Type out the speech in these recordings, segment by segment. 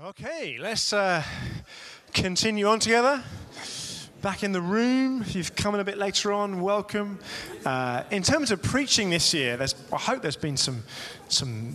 Okay, let's uh, continue on together. Back in the room, if you've come in a bit later on, welcome. Uh, in terms of preaching this year, I hope there's been some, some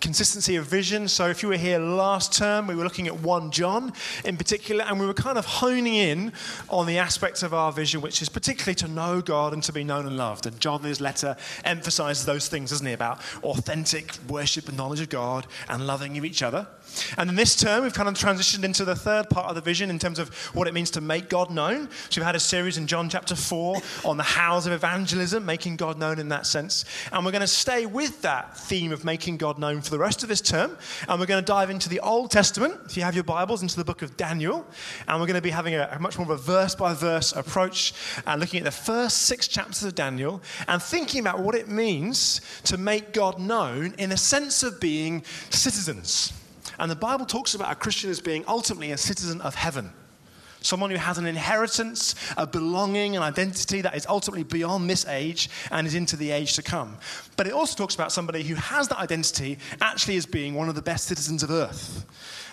consistency of vision. So, if you were here last term, we were looking at 1 John in particular, and we were kind of honing in on the aspects of our vision, which is particularly to know God and to be known and loved. And John, in his letter, emphasizes those things, doesn't he, about authentic worship and knowledge of God and loving of each other. And in this term, we've kind of transitioned into the third part of the vision in terms of what it means to make God known. So, we've had a series in John chapter 4 on the hows of evangelism, making God known in that sense. And we're going to stay with that theme of making God known for the rest of this term. And we're going to dive into the Old Testament, if you have your Bibles, into the book of Daniel. And we're going to be having a, a much more of a verse by verse approach and looking at the first six chapters of Daniel and thinking about what it means to make God known in a sense of being citizens. And the Bible talks about a Christian as being ultimately a citizen of heaven. Someone who has an inheritance, a belonging, an identity that is ultimately beyond this age and is into the age to come. But it also talks about somebody who has that identity actually as being one of the best citizens of earth.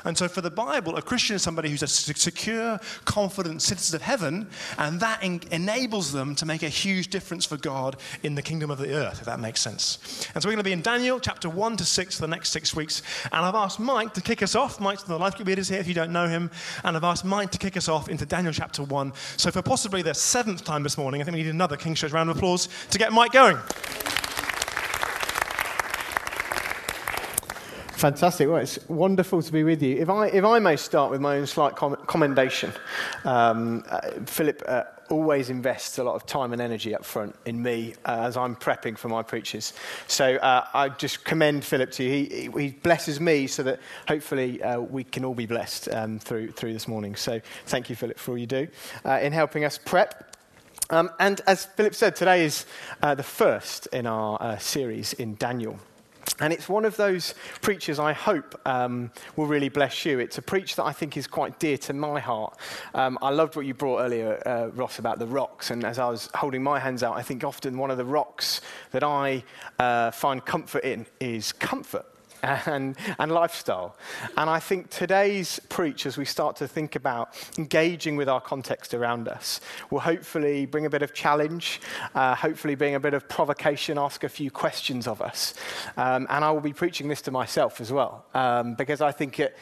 And so, for the Bible, a Christian is somebody who's a secure, confident citizen of heaven, and that en- enables them to make a huge difference for God in the kingdom of the earth, if that makes sense. And so, we're going to be in Daniel chapter 1 to 6 for the next six weeks. And I've asked Mike to kick us off. Mike's the life group leader here if you don't know him. And I've asked Mike to kick us off into Daniel chapter 1. So, for possibly the seventh time this morning, I think we need another King's Church round of applause to get Mike going. Fantastic. Well, it's wonderful to be with you. If I, if I may start with my own slight com- commendation, um, uh, Philip uh, always invests a lot of time and energy up front in me uh, as I'm prepping for my preachers. So uh, I just commend Philip to you. He, he blesses me so that hopefully uh, we can all be blessed um, through, through this morning. So thank you, Philip, for all you do uh, in helping us prep. Um, and as Philip said, today is the first in our series in Daniel. And it's one of those preachers I hope um, will really bless you. It's a preach that I think is quite dear to my heart. Um, I loved what you brought earlier, uh, Ross, about the rocks. And as I was holding my hands out, I think often one of the rocks that I uh, find comfort in is comfort and, and lifestyle. And I think today's preach, as we start to think about engaging with our context around us, will hopefully bring a bit of challenge, uh, hopefully bring a bit of provocation, ask a few questions of us. Um, and I will be preaching this to myself as well, um, because I think it,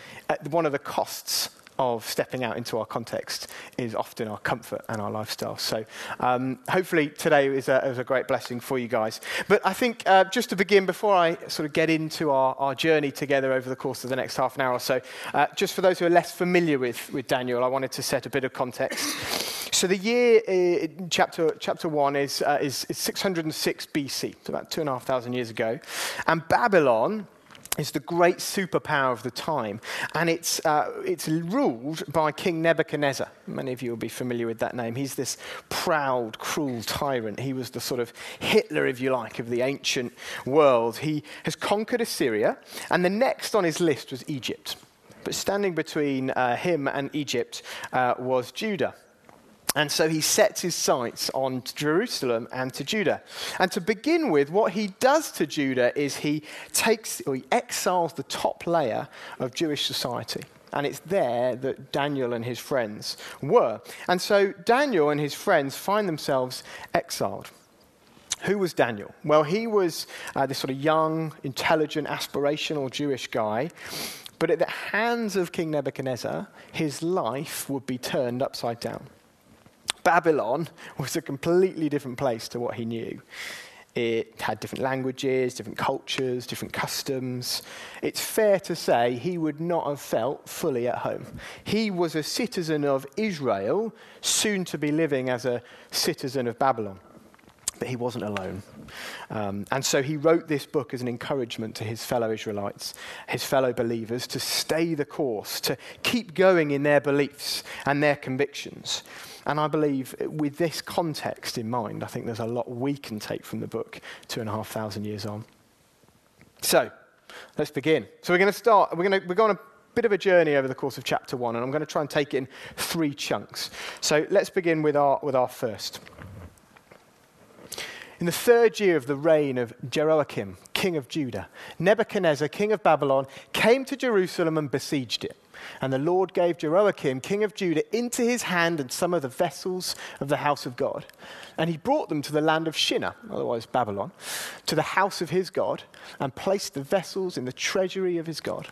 one of the costs of stepping out into our context is often our comfort and our lifestyle. So um, hopefully today is a, is a, great blessing for you guys. But I think uh, just to begin, before I sort of get into our, our journey together over the course of the next half an hour or so, uh, just for those who are less familiar with, with Daniel, I wanted to set a bit of context. So the year, uh, chapter, chapter 1 is, uh, is, is 606 BC, so about two and a half thousand years ago. And Babylon is the great superpower of the time, and it's, uh, it's ruled by King Nebuchadnezzar. Many of you will be familiar with that name. He's this proud, cruel tyrant. He was the sort of Hitler, if you like, of the ancient world. He has conquered Assyria, and the next on his list was Egypt. But standing between uh, him and Egypt uh, was Judah. And so he sets his sights on Jerusalem and to Judah. And to begin with, what he does to Judah is he takes or he exiles the top layer of Jewish society. And it's there that Daniel and his friends were. And so Daniel and his friends find themselves exiled. Who was Daniel? Well, he was uh, this sort of young, intelligent, aspirational Jewish guy. But at the hands of King Nebuchadnezzar, his life would be turned upside down. Babylon was a completely different place to what he knew. It had different languages, different cultures, different customs. It's fair to say he would not have felt fully at home. He was a citizen of Israel, soon to be living as a citizen of Babylon. But he wasn't alone. Um, and so he wrote this book as an encouragement to his fellow Israelites, his fellow believers, to stay the course, to keep going in their beliefs and their convictions. And I believe with this context in mind, I think there's a lot we can take from the book two and a half thousand years on. So, let's begin. So, we're going to start, we're going to, we're going on a bit of a journey over the course of chapter one, and I'm going to try and take it in three chunks. So, let's begin with our, with our first. In the third year of the reign of Jehoiakim, king of Judah, Nebuchadnezzar, king of Babylon, came to Jerusalem and besieged it. And the Lord gave Jehoiakim, king of Judah, into his hand and some of the vessels of the house of God. And he brought them to the land of Shinar, otherwise Babylon, to the house of his God, and placed the vessels in the treasury of his God.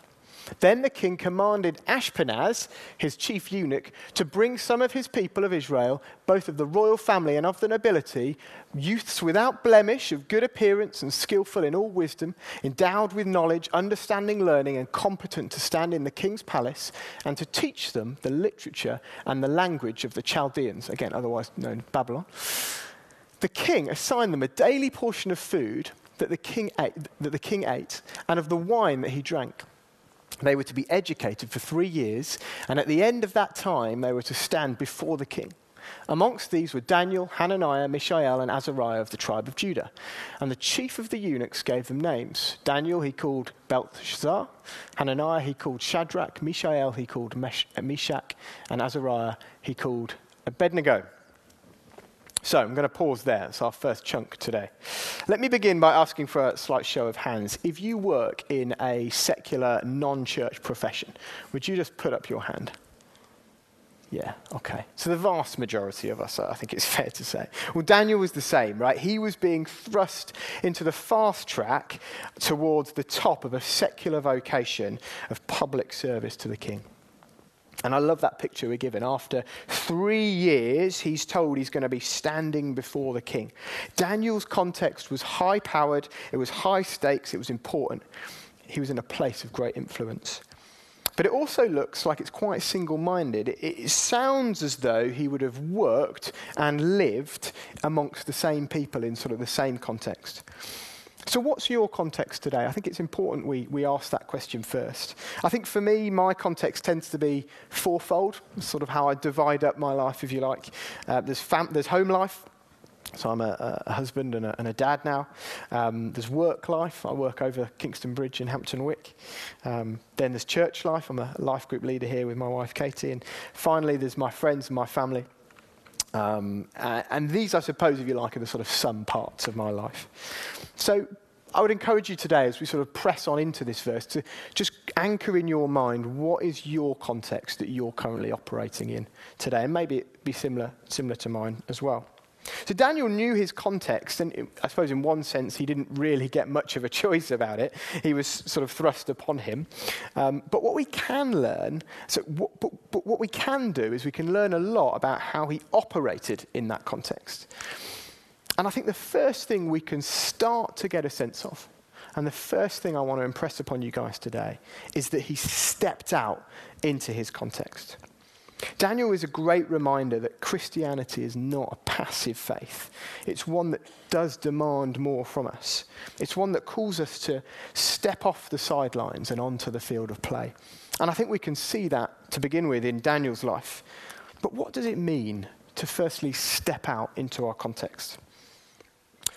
Then the king commanded Ashpenaz, his chief eunuch, to bring some of his people of Israel, both of the royal family and of the nobility, youths without blemish, of good appearance and skillful in all wisdom, endowed with knowledge, understanding, learning, and competent to stand in the king's palace, and to teach them the literature and the language of the Chaldeans, again, otherwise known as Babylon. The king assigned them a daily portion of food that the king ate, that the king ate and of the wine that he drank. They were to be educated for three years, and at the end of that time, they were to stand before the king. Amongst these were Daniel, Hananiah, Mishael, and Azariah of the tribe of Judah. And the chief of the eunuchs gave them names. Daniel he called Belteshazzar, Hananiah he called Shadrach, Mishael he called Meshach, and Azariah he called Abednego. So I'm going to pause there. It's our first chunk today. Let me begin by asking for a slight show of hands. If you work in a secular, non church profession, would you just put up your hand? Yeah, okay. So the vast majority of us, I think it's fair to say. Well, Daniel was the same, right? He was being thrust into the fast track towards the top of a secular vocation of public service to the king. And I love that picture we're given. After three years, he's told he's going to be standing before the king. Daniel's context was high powered, it was high stakes, it was important. He was in a place of great influence. But it also looks like it's quite single minded. It, it, sounds as though he would have worked and lived amongst the same people in sort of the same context. So, what's your context today? I think it's important we, we ask that question first. I think for me, my context tends to be fourfold, sort of how I divide up my life, if you like. Uh, there's, fam- there's home life, so I'm a, a husband and a, and a, dad now. Um, there's work life. I work over Kingston Bridge in Hampton Wick. Um, then there's church life. I'm a life group leader here with my wife Katie. And finally, there's my friends and my family. Um, and these, I suppose, if you like, are the sort of some parts of my life. So I would encourage you today, as we sort of press on into this verse, to just anchor in your mind what is your context that you're currently operating in today. And maybe it be similar, similar to mine as well. So Daniel knew his context, and I suppose in one sense he didn't really get much of a choice about it. He was sort of thrust upon him. Um, but what we can learn, so what, but, but what we can do is we can learn a lot about how he operated in that context. And I think the first thing we can start to get a sense of, and the first thing I want to impress upon you guys today, is that he stepped out into his context. Daniel is a great reminder that Christianity is not a passive faith. It's one that does demand more from us. It's one that calls us to step off the sidelines and onto the field of play. And I think we can see that to begin with in Daniel's life. But what does it mean to firstly step out into our context?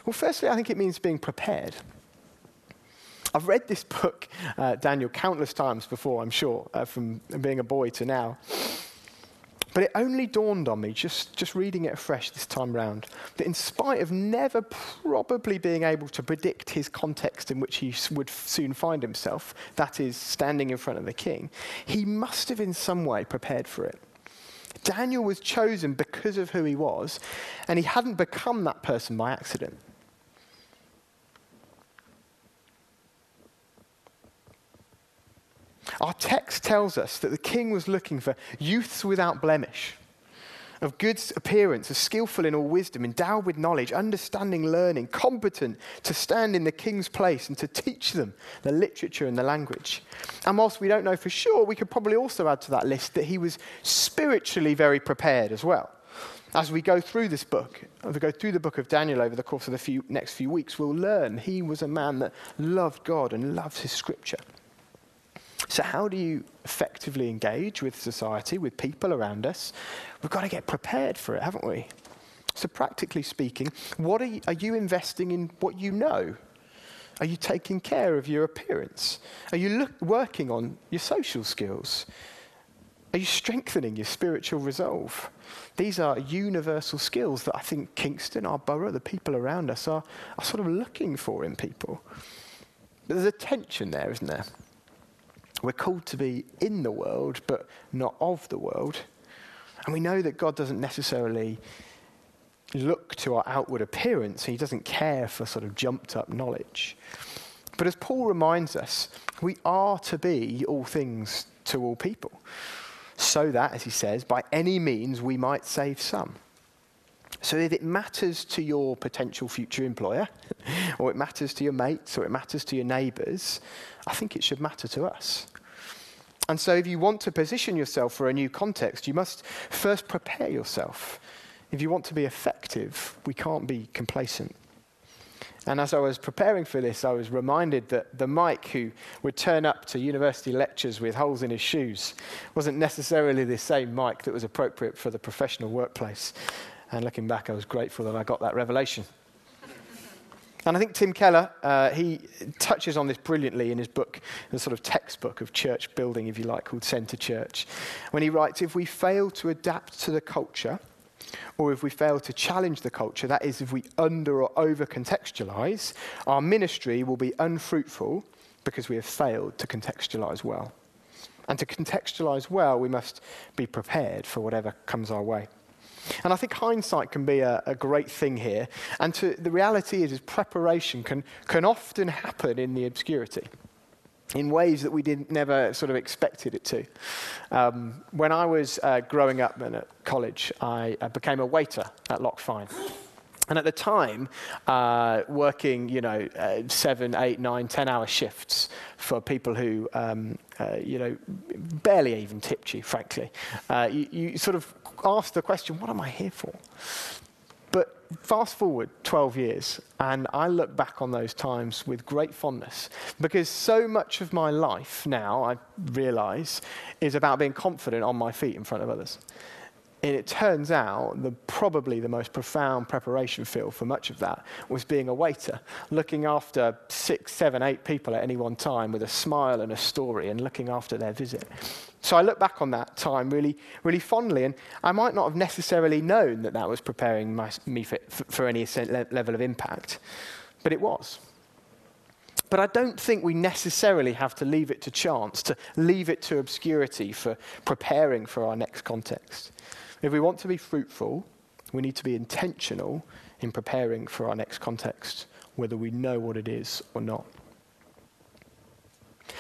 Well, firstly, I think it means being prepared. I've read this book, uh, Daniel, countless times before, I'm sure, uh, from being a boy to now. But it only dawned on me, just, just reading it afresh this time round, that in spite of never probably being able to predict his context in which he would soon find himself, that is, standing in front of the king, he must have in some way prepared for it. Daniel was chosen because of who he was, and he hadn't become that person by accident. Our text tells us that the king was looking for youths without blemish, of good appearance, of skillful in all wisdom, endowed with knowledge, understanding, learning, competent to stand in the king's place and to teach them the literature and the language. And whilst we don't know for sure, we could probably also add to that list that he was spiritually very prepared as well. As we go through this book, as we go through the book of Daniel over the course of the few, next few weeks, we'll learn he was a man that loved God and loves his scripture. So, how do you effectively engage with society, with people around us? We've got to get prepared for it, haven't we? So, practically speaking, what are you, are you investing in what you know? Are you taking care of your appearance? Are you look, working on your social skills? Are you strengthening your spiritual resolve? These are universal skills that I think Kingston, our borough, the people around us are, are sort of looking for in people. But there's a tension there, isn't there? We're called to be in the world, but not of the world. And we know that God doesn't necessarily look to our outward appearance, He doesn't care for sort of jumped up knowledge. But as Paul reminds us, we are to be all things to all people, so that, as he says, by any means we might save some. So if it matters to your potential future employer, or it matters to your mates, or it matters to your neighbours, I think it should matter to us. And so if you want to position yourself for a new context, you must first prepare yourself. If you want to be effective, we can't be complacent. And as I was preparing for this, I was reminded that the Mike who would turn up to university lectures with holes in his shoes wasn't necessarily the same Mike that was appropriate for the professional workplace. And looking back, I was grateful that I got that revelation. And I think Tim Keller, uh, he touches on this brilliantly in his book, the sort of textbook of church building, if you like, called Centre Church, when he writes If we fail to adapt to the culture, or if we fail to challenge the culture, that is, if we under or over contextualize, our ministry will be unfruitful because we have failed to contextualize well. And to contextualize well, we must be prepared for whatever comes our way. And I think hindsight can be a, a great thing here. And to, the reality is, is preparation can, can often happen in the obscurity in ways that we didn't never sort of expected it to. Um, when I was uh, growing up and at college, I, I became a waiter at Loch Fyne. And at the time, uh, working, you know, uh, seven, eight, nine, ten hour shifts for people who, um, uh, you know, barely even tipped you, frankly, uh, you, you, sort of ask the question, what am I here for? But fast forward 12 years, and I look back on those times with great fondness because so much of my life now, I realize, is about being confident on my feet in front of others. And it turns out that probably the most profound preparation field for much of that was being a waiter, looking after six, seven, eight people at any one time with a smile and a story and looking after their visit. So I look back on that time really, really fondly, and I might not have necessarily known that that was preparing my, me for, for any level of impact, but it was. But I don't think we necessarily have to leave it to chance, to leave it to obscurity for preparing for our next context. If we want to be fruitful, we need to be intentional in preparing for our next context, whether we know what it is or not.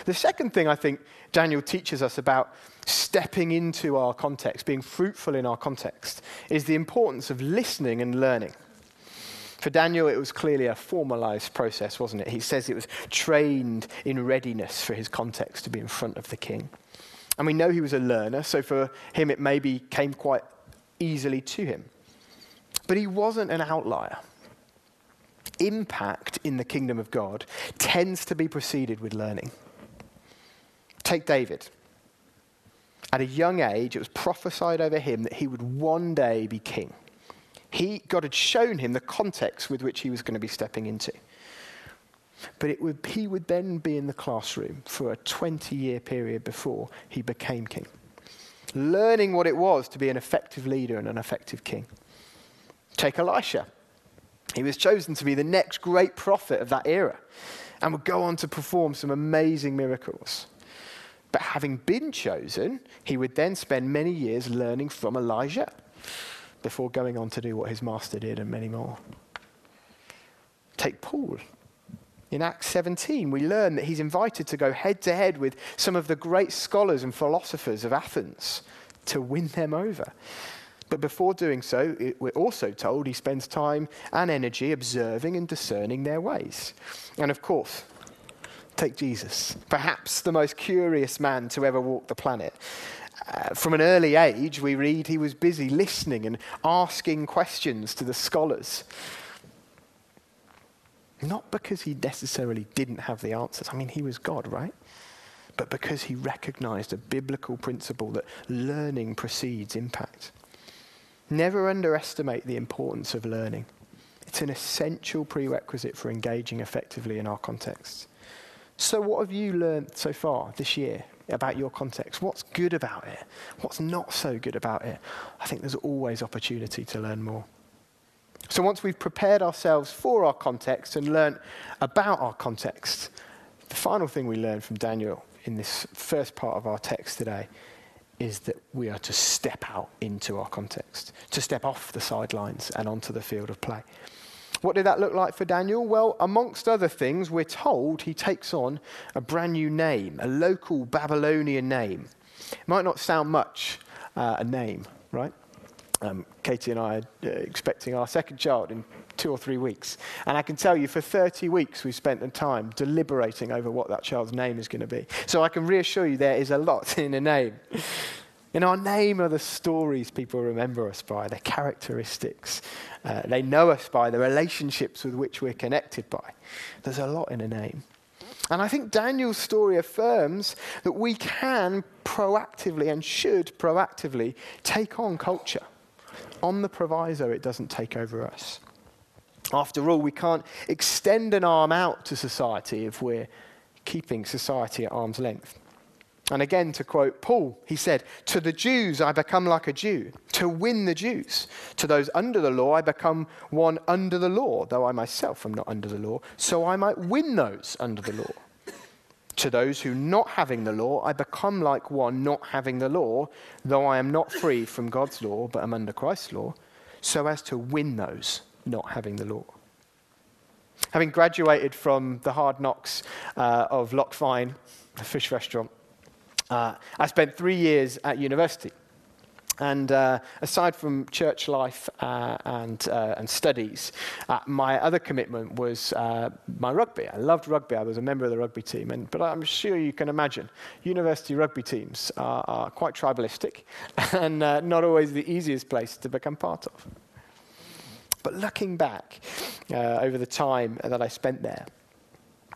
The second thing I think Daniel teaches us about stepping into our context, being fruitful in our context, is the importance of listening and learning. For Daniel, it was clearly a formalized process, wasn't it? He says it was trained in readiness for his context to be in front of the king. And we know he was a learner, so for him it maybe came quite easily to him. But he wasn't an outlier. Impact in the kingdom of God tends to be preceded with learning. Take David. At a young age, it was prophesied over him that he would one day be king. He, God had shown him the context with which he was going to be stepping into. But would, he would then be in the classroom for a 20 year period before he became king, learning what it was to be an effective leader and an effective king. Take Elisha. He was chosen to be the next great prophet of that era and would go on to perform some amazing miracles. But having been chosen, he would then spend many years learning from Elijah before going on to do what his master did and many more. Take Paul. In Acts 17, we learn that he's invited to go head to head with some of the great scholars and philosophers of Athens to win them over. But before doing so, we're also told he spends time and energy observing and discerning their ways. And of course, take Jesus, perhaps the most curious man to ever walk the planet. Uh, from an early age, we read he was busy listening and asking questions to the scholars. Not because he necessarily didn't have the answers. I mean, he was God, right? But because he recognized a biblical principle that learning precedes impact. Never underestimate the importance of learning. It's an essential prerequisite for engaging effectively in our contexts. So, what have you learned so far this year about your context? What's good about it? What's not so good about it? I think there's always opportunity to learn more. So once we've prepared ourselves for our context and learnt about our context, the final thing we learn from Daniel in this first part of our text today is that we are to step out into our context, to step off the sidelines and onto the field of play. What did that look like for Daniel? Well, amongst other things, we're told he takes on a brand new name, a local Babylonian name. It might not sound much, uh, a name, right? Um, Katie and I are uh, expecting our second child in two or three weeks. And I can tell you, for 30 weeks, we've spent the time deliberating over what that child's name is going to be. So I can reassure you there is a lot in a name. In our name are the stories people remember us by, the characteristics. Uh, they know us by, the relationships with which we're connected by. There's a lot in a name. And I think Daniel's story affirms that we can proactively and should proactively take on culture on the proviso it doesn't take over us. After all, we can't extend an arm out to society if we're keeping society at arm's length. And again, to quote Paul, he said, To the Jews I become like a Jew, to win the Jews. To those under the law I become one under the law, though I myself am not under the law, so I might win those under the law. To those who not having the law, I become like one not having the law, though I am not free from God's law, but am under Christ's law, so as to win those not having the law. Having graduated from the hard knocks uh, of Loch Fyne, the fish restaurant, uh, I spent three years at university. And uh, aside from church life uh, and, uh, and studies, uh, my other commitment was uh, my rugby. I loved rugby. I was a member of the rugby team. And, but I'm sure you can imagine, university rugby teams are, are quite tribalistic and uh, not always the easiest place to become part of. But looking back over the time that I spent there,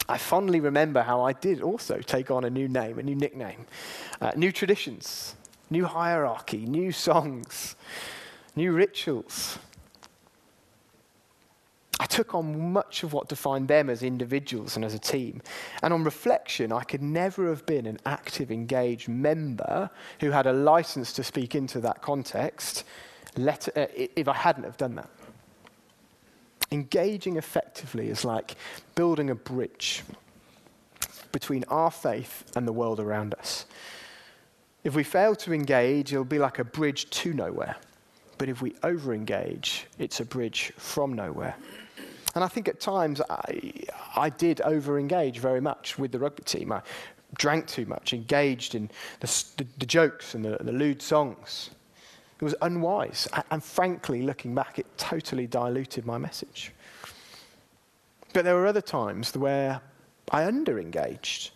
I fondly remember how I did also take on a new name, a new nickname, new traditions, new hierarchy, new songs, new rituals. I took on much of what defined them as individuals and as a team. And on reflection, I could never have been an active, engaged member who had a license to speak into that context let, uh, if I hadn't have done that. Engaging effectively is like building a bridge between our faith and the world around us. If we fail to engage, it'll be like a bridge to nowhere. But if we over engage, it's a bridge from nowhere. And I think at times I, I did over engage very much with the rugby team. I drank too much, engaged in the, the, the jokes and the, the lewd songs. It was unwise. And frankly, looking back, it totally diluted my message. But there were other times where I underengaged.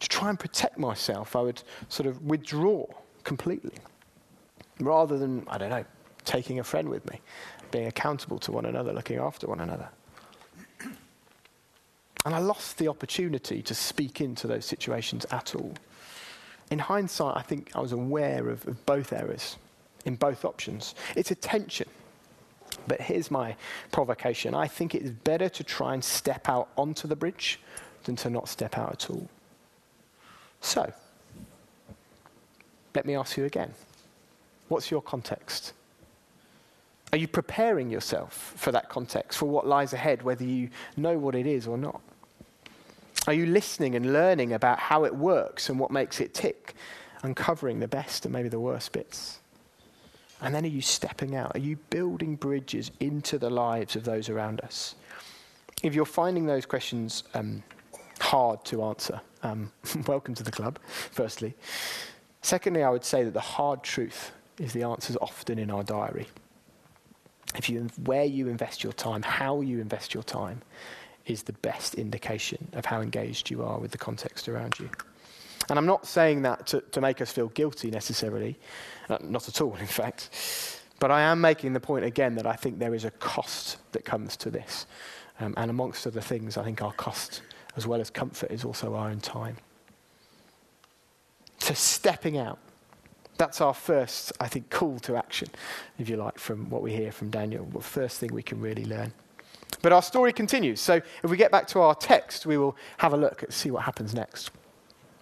To try and protect myself, I would sort of withdraw completely. Rather than, I don't know, taking a friend with me, being accountable to one another, looking after one another. And I lost the opportunity to speak into those situations at all. In hindsight, I think I was aware of, of both errors in both options. It's a tension. But here's my provocation I think it's better to try and step out onto the bridge than to not step out at all. So, let me ask you again what's your context? Are you preparing yourself for that context, for what lies ahead, whether you know what it is or not? Are you listening and learning about how it works and what makes it tick, uncovering the best and maybe the worst bits? And then are you stepping out? Are you building bridges into the lives of those around us? If you're finding those questions um, hard to answer, um, welcome to the club, firstly. Secondly, I would say that the hard truth is the answers often in our diary. If you, where you invest your time, how you invest your time, is the best indication of how engaged you are with the context around you. And I'm not saying that to, to make us feel guilty necessarily, uh, not at all, in fact. But I am making the point again that I think there is a cost that comes to this. Um, and amongst other things, I think our cost, as well as comfort, is also our own time. So, stepping out. That's our first, I think, call to action, if you like, from what we hear from Daniel. The first thing we can really learn. But our story continues. So, if we get back to our text, we will have a look and see what happens next.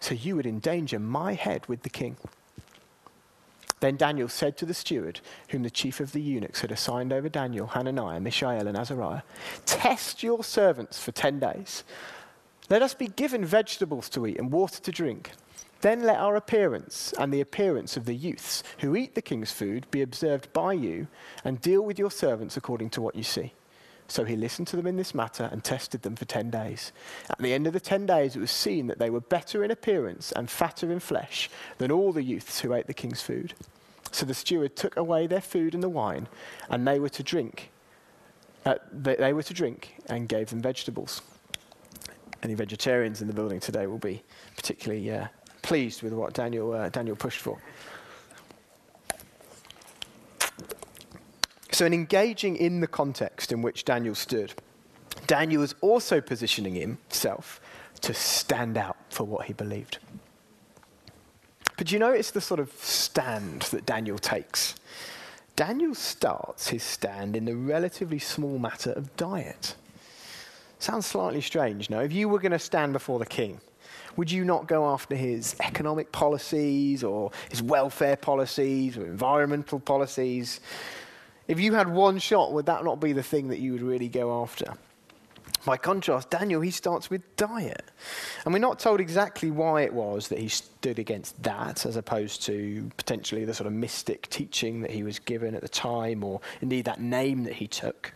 So you would endanger my head with the king. Then Daniel said to the steward, whom the chief of the eunuchs had assigned over Daniel, Hananiah, Mishael, and Azariah, Test your servants for ten days. Let us be given vegetables to eat and water to drink. Then let our appearance and the appearance of the youths who eat the king's food be observed by you, and deal with your servants according to what you see. So he listened to them in this matter and tested them for ten days. At the end of the ten days, it was seen that they were better in appearance and fatter in flesh than all the youths who ate the king's food. So the steward took away their food and the wine, and they were to drink. Uh, they, they were to drink and gave them vegetables. Any vegetarians in the building today will be particularly uh, pleased with what Daniel, uh, Daniel pushed for. So, in engaging in the context in which Daniel stood, Daniel was also positioning himself to stand out for what he believed. But you notice the sort of stand that Daniel takes? Daniel starts his stand in the relatively small matter of diet. Sounds slightly strange, no? If you were going to stand before the king, would you not go after his economic policies or his welfare policies or environmental policies? If you had one shot, would that not be the thing that you would really go after? By contrast, Daniel, he starts with diet. And we're not told exactly why it was that he stood against that, as opposed to potentially the sort of mystic teaching that he was given at the time, or indeed that name that he took.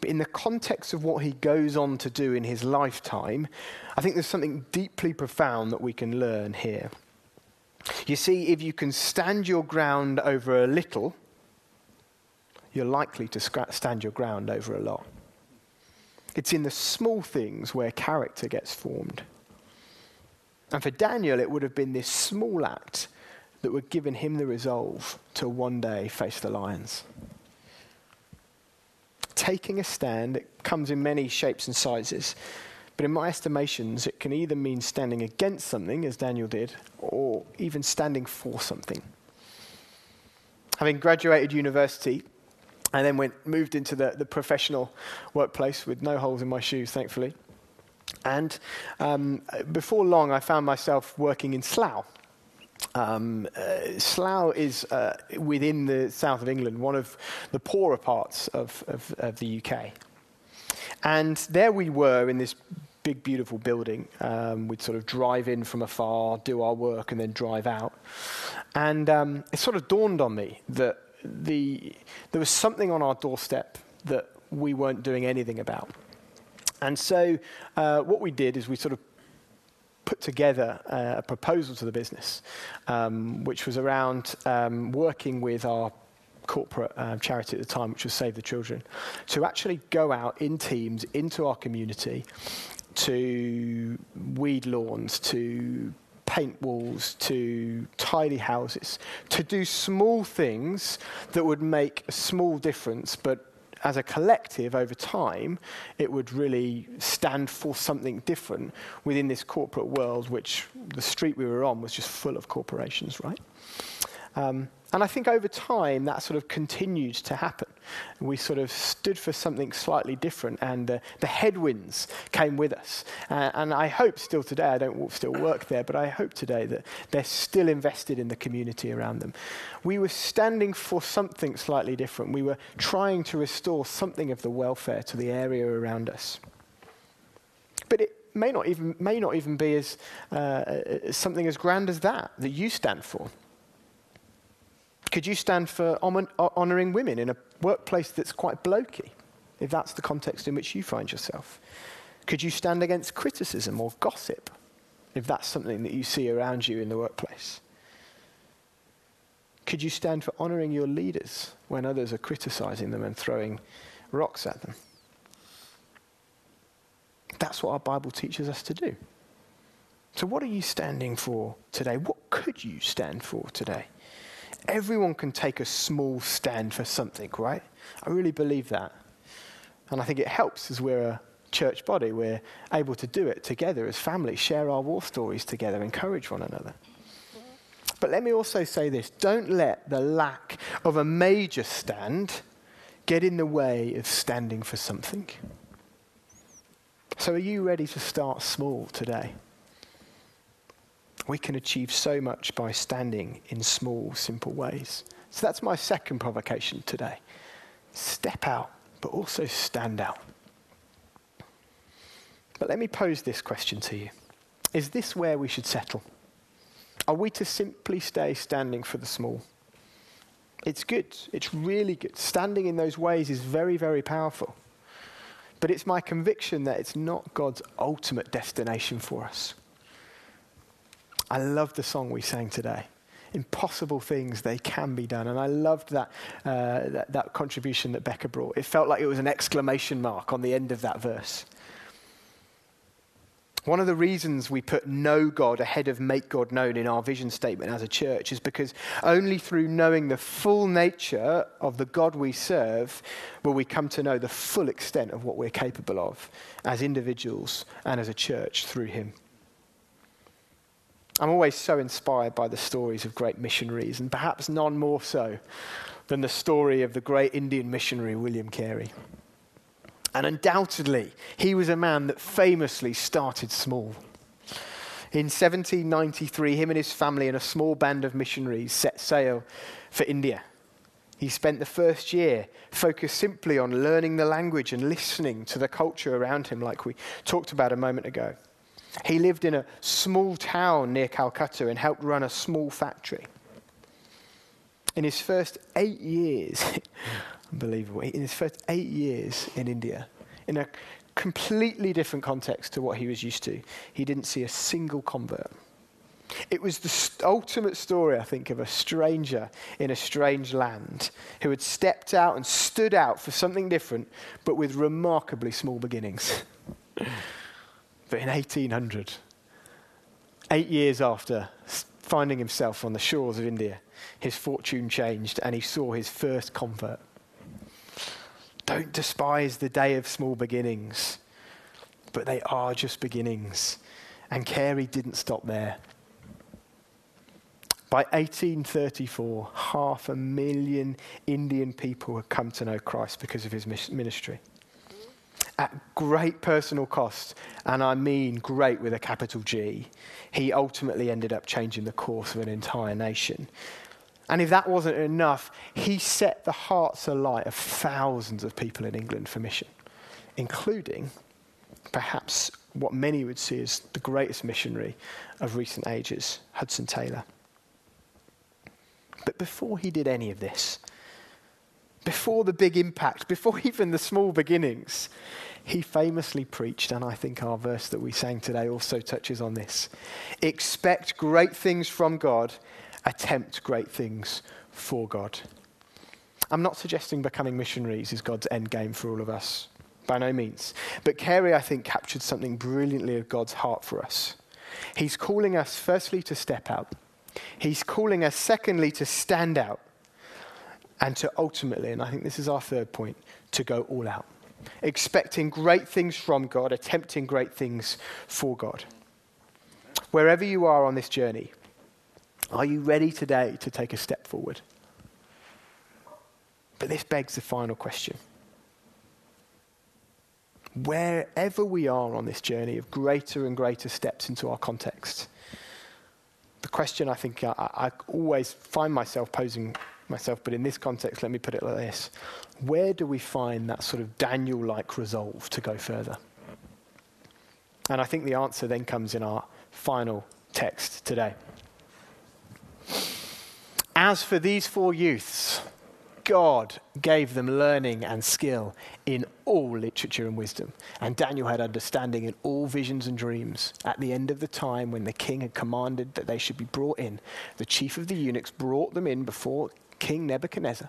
But in the context of what he goes on to do in his lifetime, I think there's something deeply profound that we can learn here. You see, if you can stand your ground over a little, you're likely to stand your ground over a lot. It's in the small things where character gets formed. And for Daniel, it would have been this small act that would have given him the resolve to one day face the lions. Taking a stand, it comes in many shapes and sizes. But in my estimations, it can either mean standing against something, as Daniel did, or even standing for something. Having graduated university, and then went, moved into the, the professional workplace with no holes in my shoes, thankfully. And um, before long, I found myself working in Slough. Um, uh, Slough is uh, within the south of England, one of the poorer parts of, of, of, the UK. And there we were in this big, beautiful building. Um, we'd sort of drive in from afar, do our work, and then drive out. And um, it sort of dawned on me that the, there was something on our doorstep that we weren't doing anything about. And so uh, what we did is we sort of put together uh, a proposal to the business, um, which was around um, working with our corporate uh, charity at the time, which was Save the Children, to actually go out in teams into our community to weed lawns, to paint walls, to tidy houses, to do small things that would make a small difference, but as a collective over time, it would really stand for something different within this corporate world, which the street we were on was just full of corporations, right? Um, and I think over time that sort of continued to happen. We sort of stood for something slightly different, and uh, the headwinds came with us. Uh, and I hope still today, I don't still work there, but I hope today that they're still invested in the community around them. We were standing for something slightly different. We were trying to restore something of the welfare to the area around us. But it may not even, may not even be as, uh, something as grand as that that you stand for. Could you stand for uh, honouring women in a workplace that's quite blokey, if that's the context in which you find yourself? Could you stand against criticism or gossip, if that's something that you see around you in the workplace? Could you stand for honouring your leaders when others are criticising them and throwing rocks at them? That's what our Bible teaches us to do. So, what are you standing for today? What could you stand for today? Everyone can take a small stand for something, right? I really believe that. And I think it helps as we're a church body. We're able to do it together as family, share our war stories together, encourage one another. But let me also say this don't let the lack of a major stand get in the way of standing for something. So, are you ready to start small today? We can achieve so much by standing in small, simple ways. So, that's my second provocation today. Step out, but also stand out. But let me pose this question to you Is this where we should settle? Are we to simply stay standing for the small? It's good. It's really good. Standing in those ways is very, very powerful. But it's my conviction that it's not God's ultimate destination for us. I love the song we sang today. Impossible things, they can be done. And I loved that, uh, that, that contribution that Becca brought. It felt like it was an exclamation mark on the end of that verse. One of the reasons we put know God ahead of make God known in our vision statement as a church is because only through knowing the full nature of the God we serve will we come to know the full extent of what we're capable of as individuals and as a church through Him. I'm always so inspired by the stories of great missionaries, and perhaps none more so than the story of the great Indian missionary William Carey. And undoubtedly, he was a man that famously started small. In 1793, him and his family and a small band of missionaries set sail for India. He spent the first year focused simply on learning the language and listening to the culture around him, like we talked about a moment ago. He lived in a small town near Calcutta and helped run a small factory. In his first eight years, Unbelievable. In his first eight years in India, in a completely different context to what he was used to, he didn't see a single convert. It was the st- ultimate story, I think, of a stranger in a strange land who had stepped out and stood out for something different, but with remarkably small beginnings. but in 1800, eight years after finding himself on the shores of India, his fortune changed and he saw his first convert. Don't despise the day of small beginnings, but they are just beginnings. And Carey didn't stop there. By 1834, half a million Indian people had come to know Christ because of his ministry. At great personal cost, and I mean great with a capital G, he ultimately ended up changing the course of an entire nation. And if that wasn't enough, he set the hearts alight of thousands of people in England for mission, including perhaps what many would see as the greatest missionary of recent ages, Hudson Taylor. But before he did any of this, before the big impact, before even the small beginnings, he famously preached, and I think our verse that we sang today also touches on this. Expect great things from God attempt great things for God. I'm not suggesting becoming missionaries is God's end game for all of us, by no means. But Carey, I think, captured something brilliantly of God's heart for us. He's calling us, firstly, to step out. He's calling us, secondly, to stand out. And to ultimately, and I think this is our third point, to go all out. Expecting great things from God, attempting great things for God. Wherever you are on this journey, are you ready today to take a step forward? But this begs the final question. Wherever we are on this journey of greater and greater steps into our context, the question I think I, I always find myself posing myself, but in this context, let me put it like this Where do we find that sort of Daniel like resolve to go further? And I think the answer then comes in our final text today. As for these four youths, God gave them learning and skill in all literature and wisdom. And Daniel had understanding in all visions and dreams. At the end of the time, when the king had commanded that they should be brought in, the chief of the eunuchs brought them in before King Nebuchadnezzar.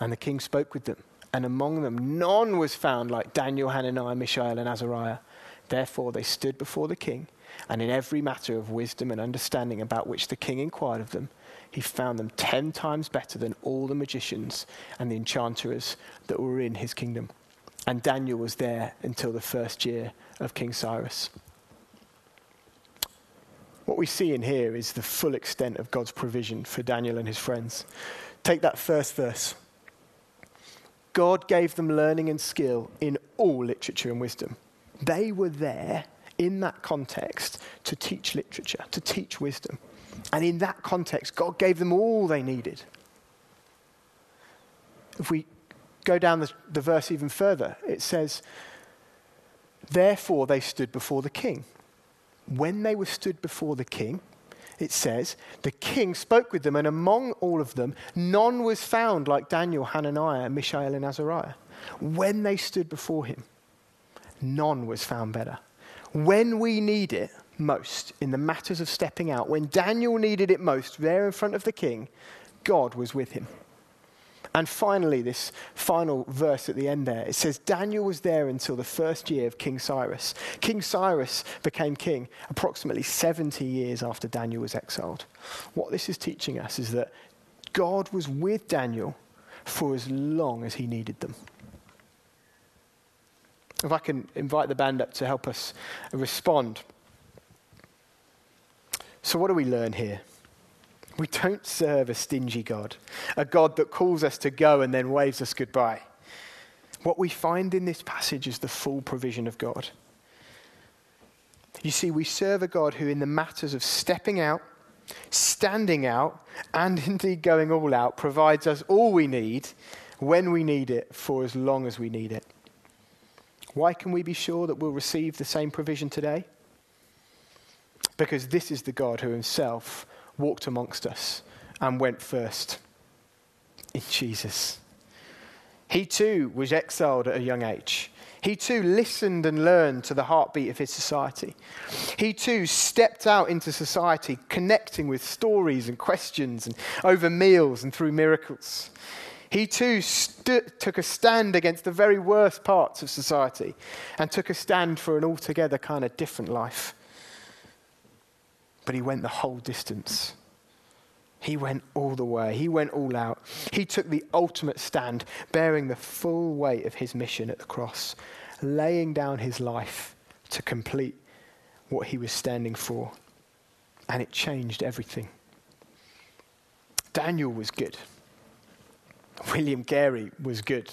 And the king spoke with them. And among them, none was found like Daniel, Hananiah, Mishael, and Azariah. Therefore, they stood before the king, and in every matter of wisdom and understanding about which the king inquired of them, he found them ten times better than all the magicians and the enchanters that were in his kingdom. And Daniel was there until the first year of King Cyrus. what we see in here is the full extent of God's provision for Daniel and his friends. Take that first verse. God gave them learning and skill in all literature and wisdom. They were there in that context to teach literature, to teach wisdom. And in that context, God gave them all they needed. If we go down the, the verse even further, it says, Therefore they stood before the king. When they were stood before the king, it says, the king spoke with them, and among all of them, none was found like Daniel, Hananiah, Mishael, and Azariah. When they stood before him, none was found better. When we need it most in the matters of stepping out, when Daniel needed it most, there in front of the king, God was with him. And finally, this final verse at the end there, it says Daniel was there until the first year of King Cyrus. King Cyrus became king approximately 70 years after Daniel was exiled. What this is teaching us is that God was with Daniel for as long as he needed them. If I can invite the band up to help us respond. So, what do we learn here? We don't serve a stingy God, a God that calls us to go and then waves us goodbye. What we find in this passage is the full provision of God. You see, we serve a God who, in the matters of stepping out, standing out, and indeed going all out, provides us all we need when we need it for as long as we need it. Why can we be sure that we'll receive the same provision today? Because this is the God who himself walked amongst us and went first in Jesus. He too was exiled at a young age. He too listened and learned to the heartbeat of his society. He too stepped out into society, connecting with stories and questions and over meals and through miracles. He too took a stand against the very worst parts of society and took a stand for an altogether kind of different life but he went the whole distance. He went all the way. He went all out. He took the ultimate stand, bearing the full weight of his mission at the cross, laying down his life to complete what he was standing for. And it changed everything. Daniel was good. William Carey was good.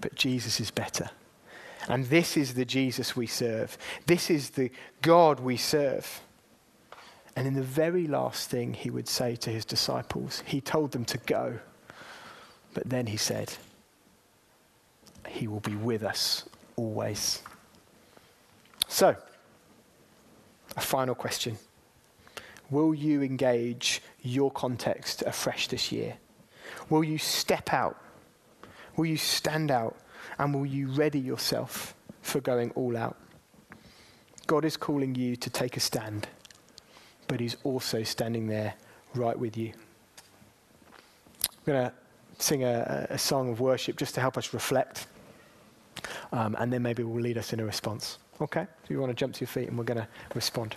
But Jesus is better. And this is the Jesus we serve. This is the God we serve. And in the very last thing he would say to his disciples, he told them to go. But then he said, He will be with us always. So, a final question Will you engage your context afresh this year? Will you step out? Will you stand out? And will you ready yourself for going all out? God is calling you to take a stand but He's also standing there right with you. I'm going to sing a, a, song of worship just to help us reflect, um, and then maybe we'll lead us in a response. Okay? So you want to jump to your feet and we're going to respond.